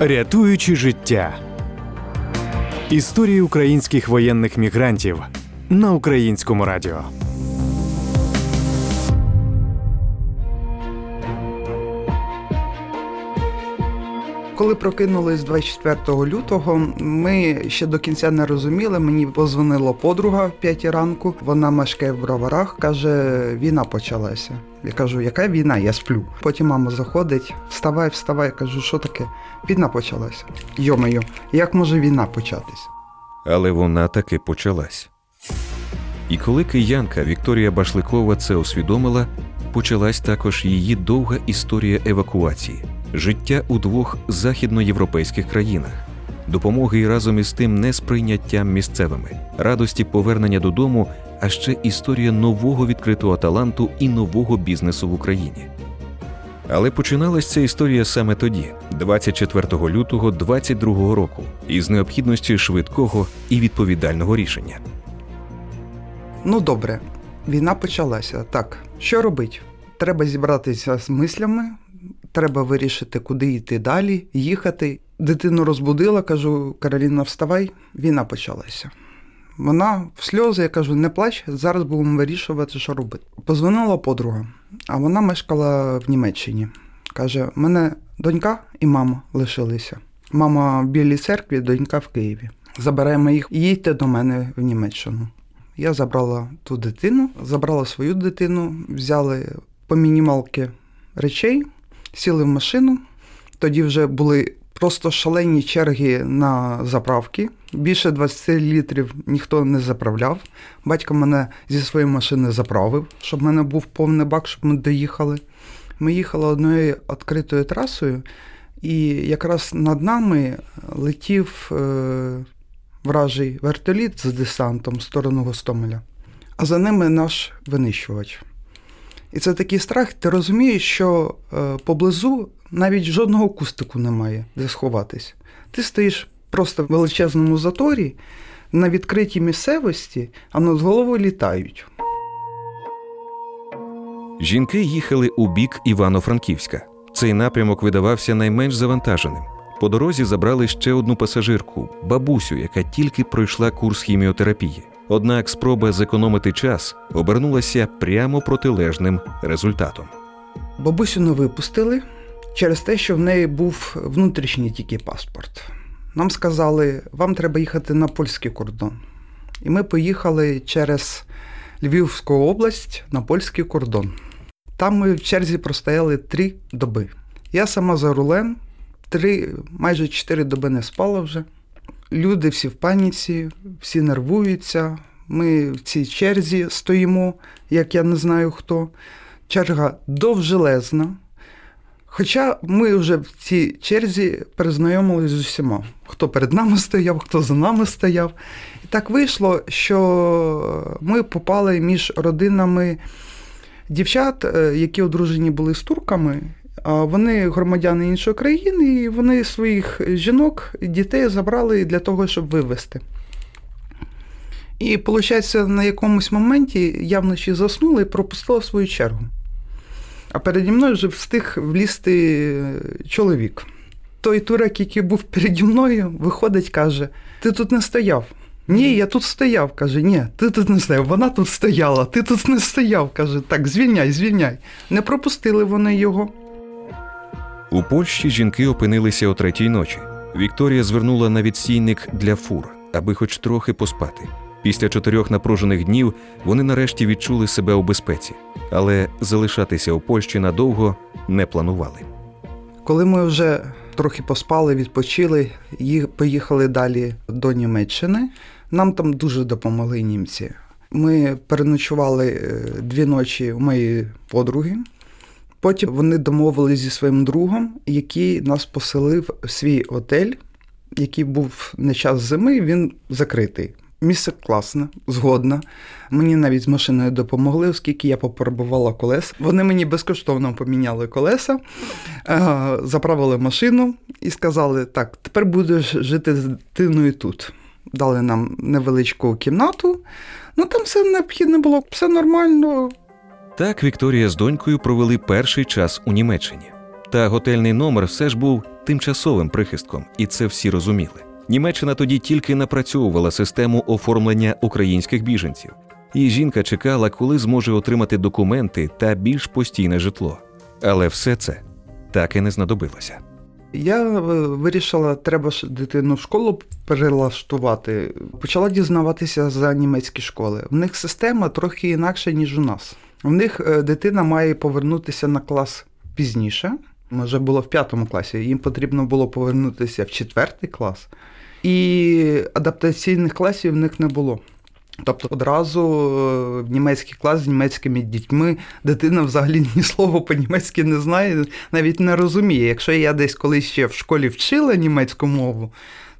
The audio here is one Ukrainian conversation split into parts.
Рятуючи життя. Історії українських воєнних мігрантів на українському радіо. Коли прокинулись 24 лютого, ми ще до кінця не розуміли. Мені позвонила подруга в 5 ранку. Вона мешкає в броварах. каже: війна почалася. Я кажу, яка війна? Я сплю. Потім мама заходить, вставай, вставай. Кажу, що таке? Війна почалася. Йомаю, як може війна початись? Але вона таки почалась. І коли киянка Вікторія Башликова це усвідомила, почалась також її довга історія евакуації, життя у двох західноєвропейських країнах, допомоги і разом із тим несприйняттям місцевими, радості повернення додому, а ще історія нового відкритого таланту і нового бізнесу в Україні. Але починалась ця історія саме тоді, 24 лютого 22 року, із необхідності швидкого і відповідального рішення. Ну добре, війна почалася. Так, що робить? Треба зібратися з мислями, треба вирішити, куди йти далі, їхати. Дитину розбудила, кажу, Кароліна, вставай, війна почалася. Вона в сльози, я кажу, не плач, зараз будемо вирішувати, що робити. Позвонила подруга, а вона мешкала в Німеччині. Каже: мене донька і мама лишилися. Мама в Білій церкві, донька в Києві. Забираємо їх, їдьте до мене в Німеччину. Я забрала ту дитину, забрала свою дитину, взяли по мінімалки речей, сіли в машину. Тоді вже були просто шалені черги на заправки. Більше 20 літрів ніхто не заправляв. Батько мене зі своєї машини заправив, щоб в мене був повний бак, щоб ми доїхали. Ми їхали одною відкритою трасою, і якраз над нами летів е, вражий вертоліт з десантом в сторону Гостомеля, а за ними наш винищувач. І це такий страх, ти розумієш, що е, поблизу навіть жодного кустику немає, де сховатись. Ти стоїш просто в величезному заторі на відкритій місцевості, а над головою літають. Жінки їхали у бік Івано-Франківська. Цей напрямок видавався найменш завантаженим. По дорозі забрали ще одну пасажирку бабусю, яка тільки пройшла курс хіміотерапії. Однак спроба зекономити час обернулася прямо протилежним результатом. Бабусю не випустили через те, що в неї був внутрішній тільки паспорт. Нам сказали, вам треба їхати на польський кордон. І ми поїхали через Львівську область на польський кордон. Там ми в черзі простояли три доби. Я сама за рулем, три, майже чотири доби не спала вже. Люди всі в паніці, всі нервуються. Ми в цій черзі стоїмо, як я не знаю хто. Черга довжелезна. Хоча ми вже в цій черзі перезнайомилися з усіма, хто перед нами стояв, хто за нами стояв. І так вийшло, що ми попали між родинами дівчат, е, які одружені були з турками. Вони громадяни іншої країни, і вони своїх жінок, дітей забрали для того, щоб вивезти. І, виходить, на якомусь моменті я вночі заснула і пропустила свою чергу. А переді мною вже встиг влізти чоловік. Той турек, який був переді мною, виходить, каже: Ти тут не стояв. Ні, я тут стояв. Каже, ні, ти тут не стояв. Вона тут стояла, ти тут не стояв. Каже, так, звільняй, звільняй. Не пропустили вони його. У Польщі жінки опинилися о третій ночі. Вікторія звернула на відсійник для фур, аби хоч трохи поспати. Після чотирьох напружених днів вони нарешті відчули себе у безпеці, але залишатися у Польщі надовго не планували. Коли ми вже трохи поспали, відпочили, поїхали далі до Німеччини. Нам там дуже допомогли німці. Ми переночували дві ночі у моєї подруги. Потім вони домовились зі своїм другом, який нас поселив в свій отель, який був на час зими, він закритий. Місце класне, згодна. Мені навіть з машиною допомогли, оскільки я попробувала колеса. Вони мені безкоштовно поміняли колеса, заправили машину і сказали: так, тепер будеш жити з дитиною тут. Дали нам невеличку кімнату. Ну там все необхідне було, все нормально. Так Вікторія з донькою провели перший час у Німеччині. Та готельний номер все ж був тимчасовим прихистком, і це всі розуміли. Німеччина тоді тільки напрацьовувала систему оформлення українських біженців, і жінка чекала, коли зможе отримати документи та більш постійне житло. Але все це так і не знадобилося. Я е, вирішила, треба ж дитину в школу перелаштувати. Почала дізнаватися за німецькі школи. В них система трохи інакша, ніж у нас. В них е, дитина має повернутися на клас пізніше. Вже було в п'ятому класі. Їм потрібно було повернутися в четвертий клас, і адаптаційних класів в них не було. Тобто одразу е, в німецький клас з німецькими дітьми дитина взагалі ні слова по-німецьки не знає, навіть не розуміє. Якщо я десь колись ще в школі вчила німецьку мову,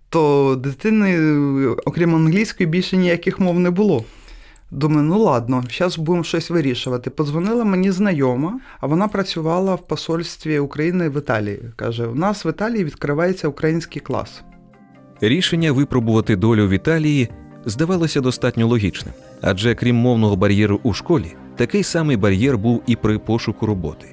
то дитини, окрім англійської, більше ніяких мов не було. Думаю, ну ладно, зараз будемо щось вирішувати. Подзвонила мені знайома, а вона працювала в посольстві України в Італії. Каже: у нас в Італії відкривається український клас. Рішення випробувати долю в Італії здавалося достатньо логічним, адже крім мовного бар'єру у школі, такий самий бар'єр був і при пошуку роботи.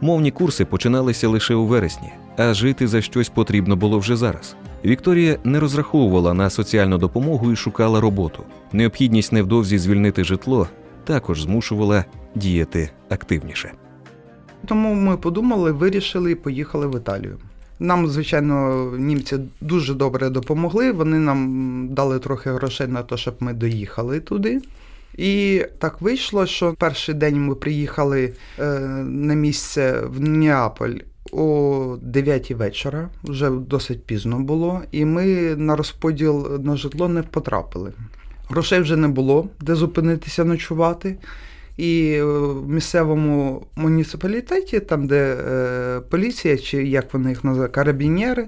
Мовні курси починалися лише у вересні, а жити за щось потрібно було вже зараз. Вікторія не розраховувала на соціальну допомогу і шукала роботу. Необхідність невдовзі звільнити житло також змушувала діяти активніше. Тому ми подумали, вирішили і поїхали в Італію. Нам, звичайно, німці дуже добре допомогли. Вони нам дали трохи грошей на те, щоб ми доїхали туди. І так вийшло, що перший день ми приїхали е, на місце в Неаполь о 9 вечора, вже досить пізно було, і ми на розподіл на житло не потрапили. Грошей вже не було, де зупинитися ночувати. І е, в місцевому муніципалітеті, там, де е, поліція, чи як вони їх називають, карабінєри,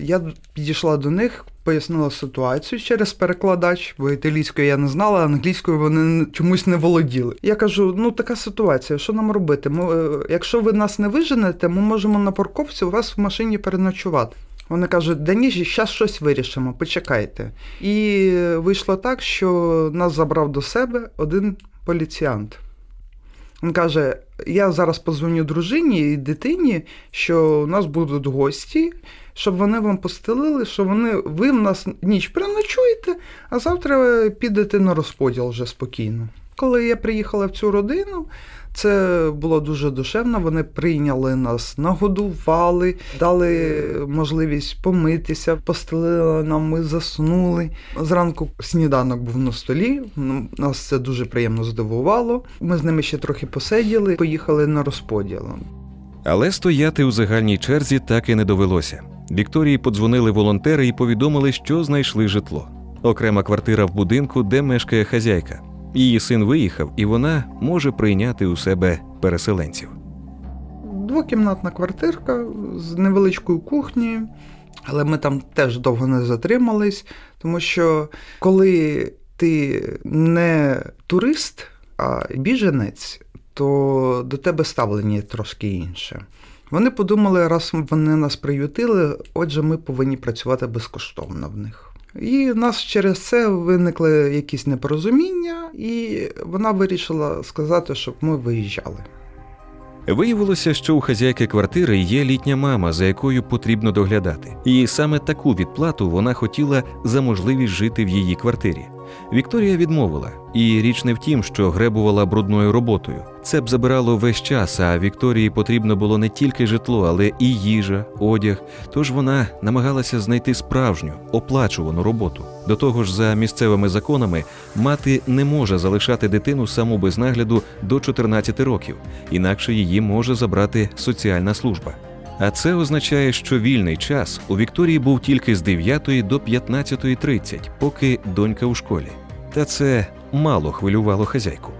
я підійшла до них, пояснила ситуацію через перекладач, бо італійською я не знала, англійською вони чомусь не володіли. Я кажу: ну така ситуація, що нам робити? Ми, е, якщо ви нас не виженете, ми можемо на парковці у вас в машині переночувати. Вони кажуть, да ні, зараз щось вирішимо, почекайте. І вийшло так, що нас забрав до себе один поліціянт. Він каже: я зараз позвоню дружині і дитині, що у нас будуть гості, щоб вони вам постелили, що вони ви в нас ніч переночуєте, а завтра підете на розподіл вже спокійно. Коли я приїхала в цю родину, це було дуже душевно. Вони прийняли нас, нагодували, дали можливість помитися, постелили нам, ми заснули. Зранку сніданок був на столі. Нас це дуже приємно здивувало. Ми з ними ще трохи посиділи, поїхали на розподіл. Але стояти у загальній черзі так і не довелося. Вікторії подзвонили волонтери і повідомили, що знайшли житло. Окрема квартира в будинку, де мешкає хазяйка. Її син виїхав, і вона може прийняти у себе переселенців. Двокімнатна квартирка з невеличкою кухнею, але ми там теж довго не затримались, тому що коли ти не турист, а біженець, то до тебе ставлення трошки інше. Вони подумали, раз вони нас приютили, отже, ми повинні працювати безкоштовно в них. І в нас через це виникли якісь непорозуміння, і вона вирішила сказати, щоб ми виїжджали. Виявилося, що у хазяйки квартири є літня мама, за якою потрібно доглядати, і саме таку відплату вона хотіла за можливість жити в її квартирі. Вікторія відмовила, і річ не в тім, що гребувала брудною роботою. Це б забирало весь час, а Вікторії потрібно було не тільки житло, але і їжа, одяг. Тож вона намагалася знайти справжню оплачувану роботу. До того ж, за місцевими законами, мати не може залишати дитину саму без нагляду до 14 років, інакше її може забрати соціальна служба. А це означає, що вільний час у Вікторії був тільки з 9 до 15.30, поки донька у школі. Та це мало хвилювало хазяйку.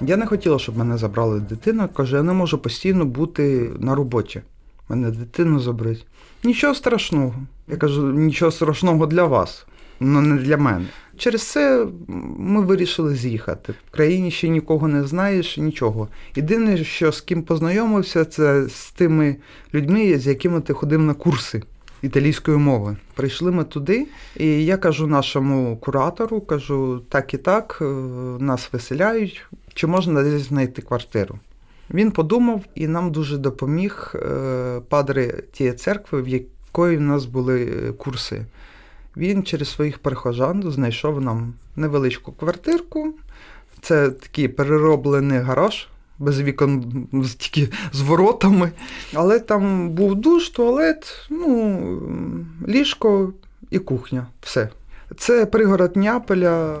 Я не хотіла, щоб мене забрали дитину. Каже, я не можу постійно бути на роботі. Мене дитину забрать. Нічого страшного. Я кажу, нічого страшного для вас, але не для мене. Через це ми вирішили з'їхати. В країні ще нікого не знаєш, нічого. Єдине, що з ким познайомився, це з тими людьми, з якими ти ходив на курси італійської мови. Прийшли ми туди, і я кажу нашому куратору: кажу, так і так, е, нас виселяють, чи можна десь знайти квартиру. Він подумав і нам дуже допоміг е, падри тієї церкви, в якої в нас були е, курси. Він через своїх прихожан знайшов нам невеличку квартирку. Це такий перероблений гараж. Без вікон тільки з воротами. Але там був душ, туалет, ну, ліжко і кухня. Все. Це пригород Няполя.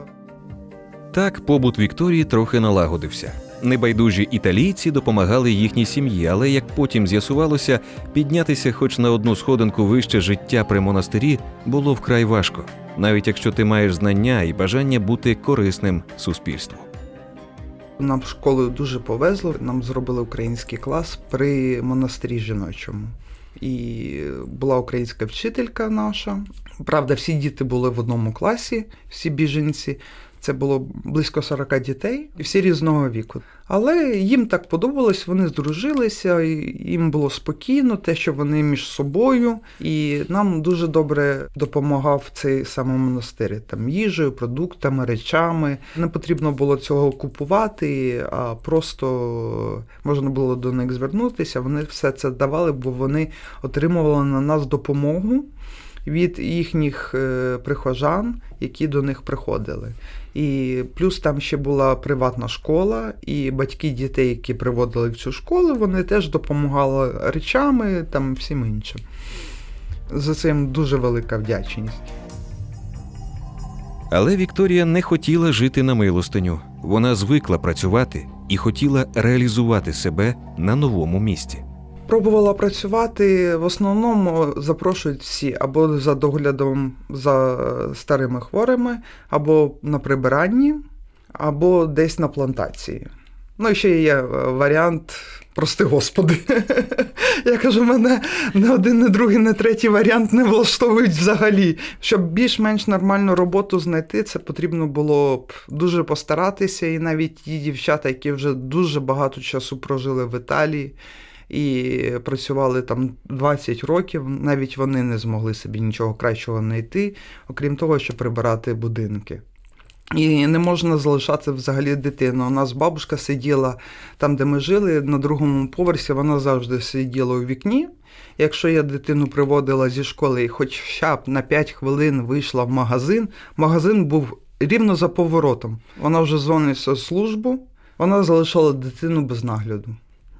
Так побут Вікторії трохи налагодився. Небайдужі італійці допомагали їхній сім'ї, але як потім з'ясувалося, піднятися хоч на одну сходинку вище життя при монастирі було вкрай важко, навіть якщо ти маєш знання і бажання бути корисним суспільству. Нам в школу дуже повезло. Нам зробили український клас при монастирі жіночому. І була українська вчителька наша. Правда, всі діти були в одному класі, всі біженці. Це було близько 40 дітей, і всі різного віку. Але їм так подобалось, вони здружилися, їм було спокійно, те, що вони між собою, і нам дуже добре допомагав цей самий монастир. Там їжею, продуктами, речами. Не потрібно було цього купувати, а просто можна було до них звернутися. Вони все це давали, бо вони отримували на нас допомогу. Від їхніх е, прихожан, які до них приходили. І плюс там ще була приватна школа, і батьки дітей, які приводили в цю школу, вони теж допомагали речами там всім іншим. За цим дуже велика вдячність. Але Вікторія не хотіла жити на милостиню. Вона звикла працювати і хотіла реалізувати себе на новому місці. Пробувала працювати, в основному запрошують всі або за доглядом за старими хворими, або на прибиранні, або десь на плантації. Ну і ще є варіант, прости господи. Я кажу, мене не один, не другий, не третій варіант не влаштовують взагалі. Щоб більш-менш нормальну роботу знайти, це потрібно було б дуже постаратися. І навіть ті дівчата, які вже дуже багато часу прожили в Італії і працювали там 20 років, навіть вони не змогли собі нічого кращого знайти, окрім того, що прибирати будинки. І не можна залишати взагалі дитину. У нас бабушка сиділа там, де ми жили, на другому поверсі, вона завжди сиділа у вікні. Якщо я дитину приводила зі школи і хоча б на 5 хвилин вийшла в магазин, магазин був рівно за поворотом. Вона вже дзвониться службу, вона залишала дитину без нагляду.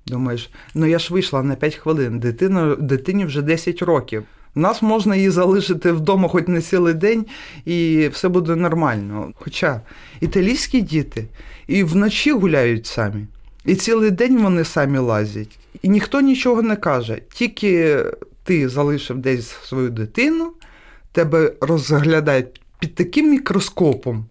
Думаєш, ну я ж вийшла на 5 хвилин, дитина, дитині вже 10 років. Нас можна її залишити вдома хоч не цілий день, і все буде нормально. Хоча італійські діти і вночі гуляють самі, і цілий день вони самі лазять. І ніхто нічого не каже. Тільки ти залишив десь свою дитину, тебе розглядають під таким мікроскопом.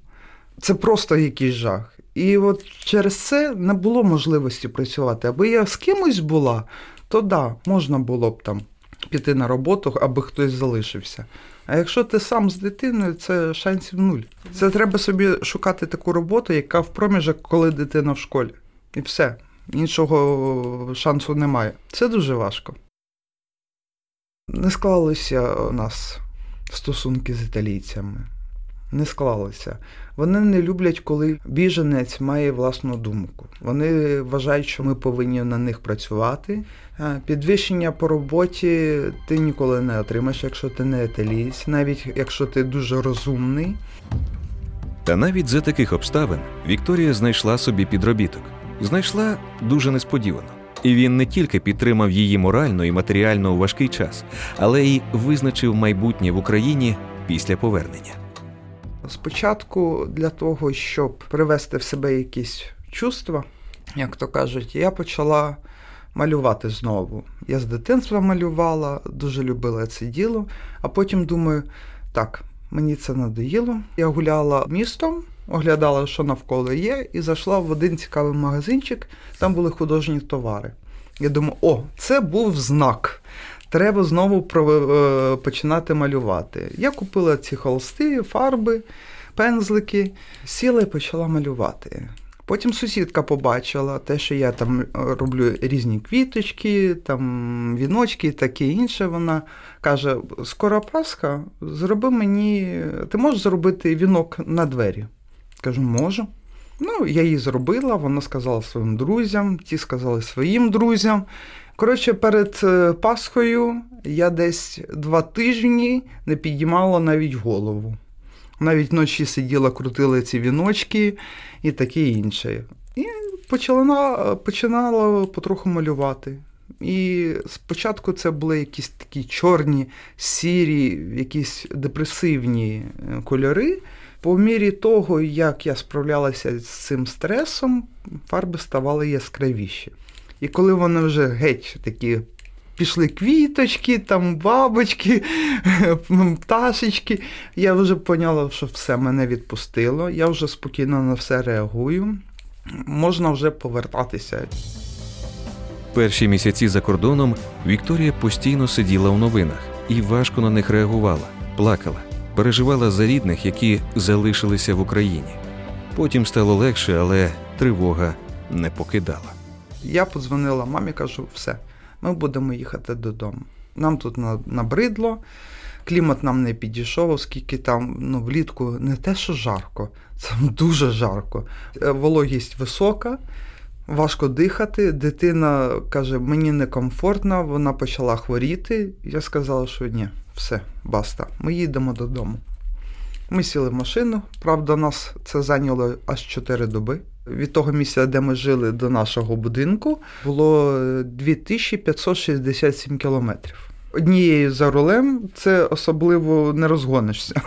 Це просто якийсь жах. І от через це не було можливості працювати. Аби я з кимось була, то да, можна було б там піти на роботу, аби хтось залишився. А якщо ти сам з дитиною, це шансів нуль. Це треба собі шукати таку роботу, яка в проміжок, коли дитина в школі. І все. Іншого шансу немає. Це дуже важко. Не склалися у нас стосунки з італійцями не склалося. Вони не люблять, коли біженець має власну думку. Вони вважають, що ми повинні на них працювати. Підвищення по роботі ти ніколи не отримаєш, якщо ти не еталієць, навіть якщо ти дуже розумний. Та навіть за таких обставин Вікторія знайшла собі підробіток. Знайшла дуже несподівано. І він не тільки підтримав її морально і матеріально у важкий час, але й визначив майбутнє в Україні після повернення. Спочатку для того, щоб привести в себе якісь чувства, як то кажуть, я почала малювати знову. Я з дитинства малювала, дуже любила це діло, а потім думаю, так, мені це надоїло. Я гуляла містом, оглядала, що навколо є, і зайшла в один цікавий магазинчик, там були художні товари. Я думаю, о, це був знак треба знову е, починати малювати. Я купила ці холсти, фарби, пензлики, сіла і почала малювати. Потім сусідка побачила те, що я там роблю різні квіточки, там віночки і таке інше. Вона каже: скоро Пасха, зроби мені, ти можеш зробити вінок на двері? Кажу, можу. Ну, я її зробила, вона сказала своїм друзям, ті сказали своїм друзям. Коротше, перед е, Пасхою я десь два тижні не підіймала навіть голову. Навіть вночі сиділа, крутила ці віночки і таке інше. І почала, починала потроху малювати. І спочатку це були якісь такі чорні, сірі, якісь депресивні е, кольори. По мірі того, як я справлялася з цим стресом, фарби ставали яскравіші. І коли вони вже геть такі пішли квіточки, там бабочки, пташечки, я вже поняла, що все мене відпустило, я вже спокійно на все реагую. Можна вже повертатися. Перші місяці за кордоном Вікторія постійно сиділа у новинах і важко на них реагувала, плакала, переживала за рідних, які залишилися в Україні. Потім стало легше, але тривога не покидала. Я подзвонила мамі, кажу, все, ми будемо їхати додому. Нам тут набридло, клімат нам не підійшов, оскільки там ну, влітку не те, що жарко, це дуже жарко. Е, Вологість висока, важко дихати. Дитина каже, мені некомфортно, вона почала хворіти. Я сказала, що ні, все, баста, ми їдемо додому. Ми сіли в машину. Правда, нас це зайняло аж 4 доби. Від того місця, де ми жили до нашого будинку, було е, 2567 кілометрів. Однією за рулем це особливо не розгонишся.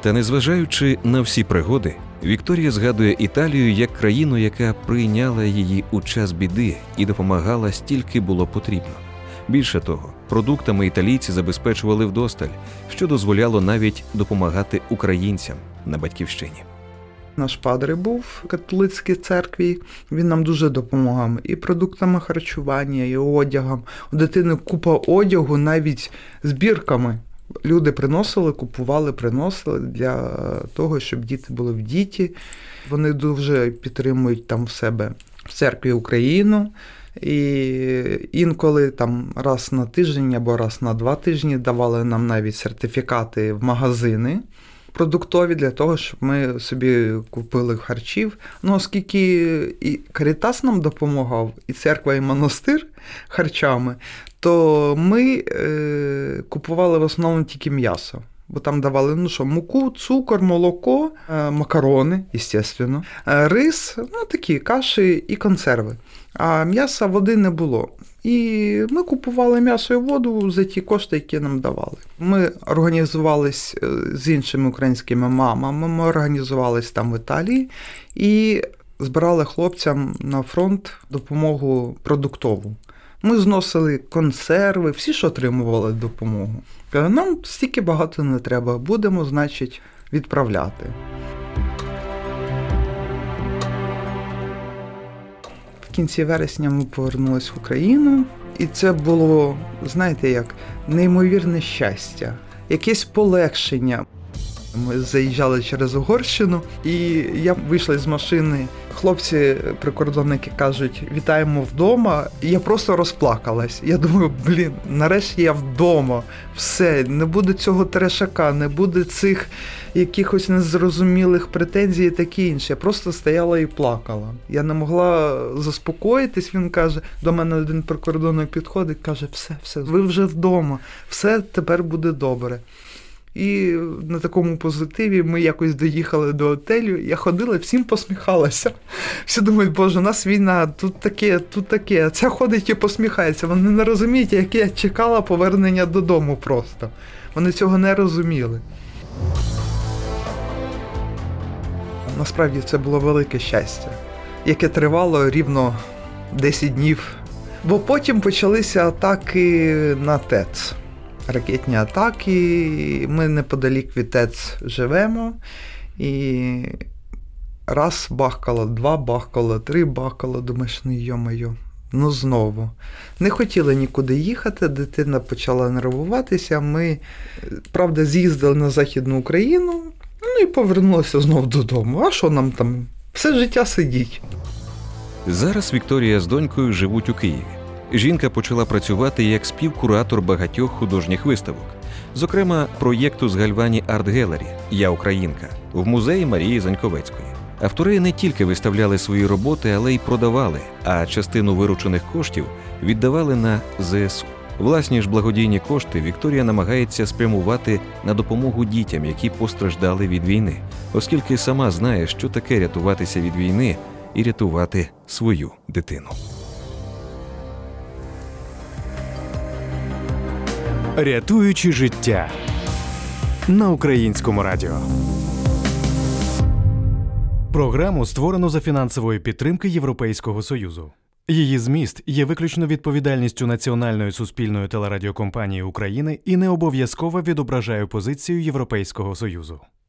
Та незважаючи на всі пригоди, Вікторія згадує Італію як країну, яка прийняла її у час біди і допомагала стільки було потрібно. Більше того, продуктами італійці забезпечували вдосталь, що дозволяло навіть допомагати українцям на батьківщині. Наш падре був в католицькій церкві. Він нам дуже допомагав і продуктами харчування, і одягом. У дитини купа одягу, навіть збірками. Люди приносили, купували, приносили для того, щоб діти були в діті. Вони дуже підтримують там в себе в церкві Україну. І інколи там раз на тиждень або раз на два тижні давали нам навіть сертифікати в магазини продуктові для того, щоб ми собі купили харчів. Ну, оскільки і Карітас нам допомагав, і церква, і монастир харчами, то ми е, купували в основному тільки м'ясо. Бо там давали ну що, муку, цукор, молоко, е, макарони, звісно, е, рис, ну такі каші і консерви. А м'яса води не було. І ми купували м'ясо і воду за ті кошти, які нам давали. Ми організувались е, з іншими українськими мамами. Ми організувались там в Італії і збирали хлопцям на фронт допомогу продуктову. Ми зносили консерви, всі ж отримували допомогу. Нам стільки багато не треба, будемо, значить, відправляти. Кінці вересня ми повернулись в Україну, і це було, знаєте, як неймовірне щастя, якесь полегшення. Ми заїжджали через Угорщину, і я вийшла з машини. Хлопці, прикордонники кажуть, вітаємо вдома. І я просто розплакалась. Я думаю, блін, нарешті я вдома. Все, не буде цього терешака, не буде цих якихось незрозумілих претензій і таке інше. Я просто стояла і плакала. Я не могла заспокоїтись. Він каже, до мене один прикордонник підходить, каже: все, все, ви вже вдома, все тепер буде добре. І на такому позитиві ми якось доїхали до готелю. Я ходила, всім посміхалася. Всі думають, боже, у нас війна, тут таке, тут таке. Ця ходить і посміхається. Вони не розуміють, як я чекала повернення додому просто. Вони цього не розуміли. Насправді це було велике щастя, яке тривало рівно 10 днів. Бо потім почалися атаки на ТЕЦ ракетні атаки. Ми неподалік від ТЕЦ живемо. І раз бахкало, два бахкало, три бахкало, думаєш, ну йо-моє, ну знову. Не хотіли нікуди їхати, дитина почала нервуватися. Ми, правда, з'їздили на Західну Україну, ну і повернулися знов додому. А що нам там? Все життя сидіть. Зараз Вікторія з донькою живуть у Києві. Жінка почала працювати як співкуратор багатьох художніх виставок, зокрема проєкту з Гальвані Арт Гелері Я Українка в музеї Марії Заньковецької. Автори не тільки виставляли свої роботи, але й продавали, а частину виручених коштів віддавали на ЗСУ. Власні ж благодійні кошти Вікторія намагається спрямувати на допомогу дітям, які постраждали від війни, оскільки сама знає, що таке рятуватися від війни і рятувати свою дитину. Рятуючи життя на українському радіо. Програму створено за фінансової підтримки Європейського Союзу. Її зміст є виключно відповідальністю Національної суспільної телерадіокомпанії України і не обов'язково відображає позицію Європейського Союзу.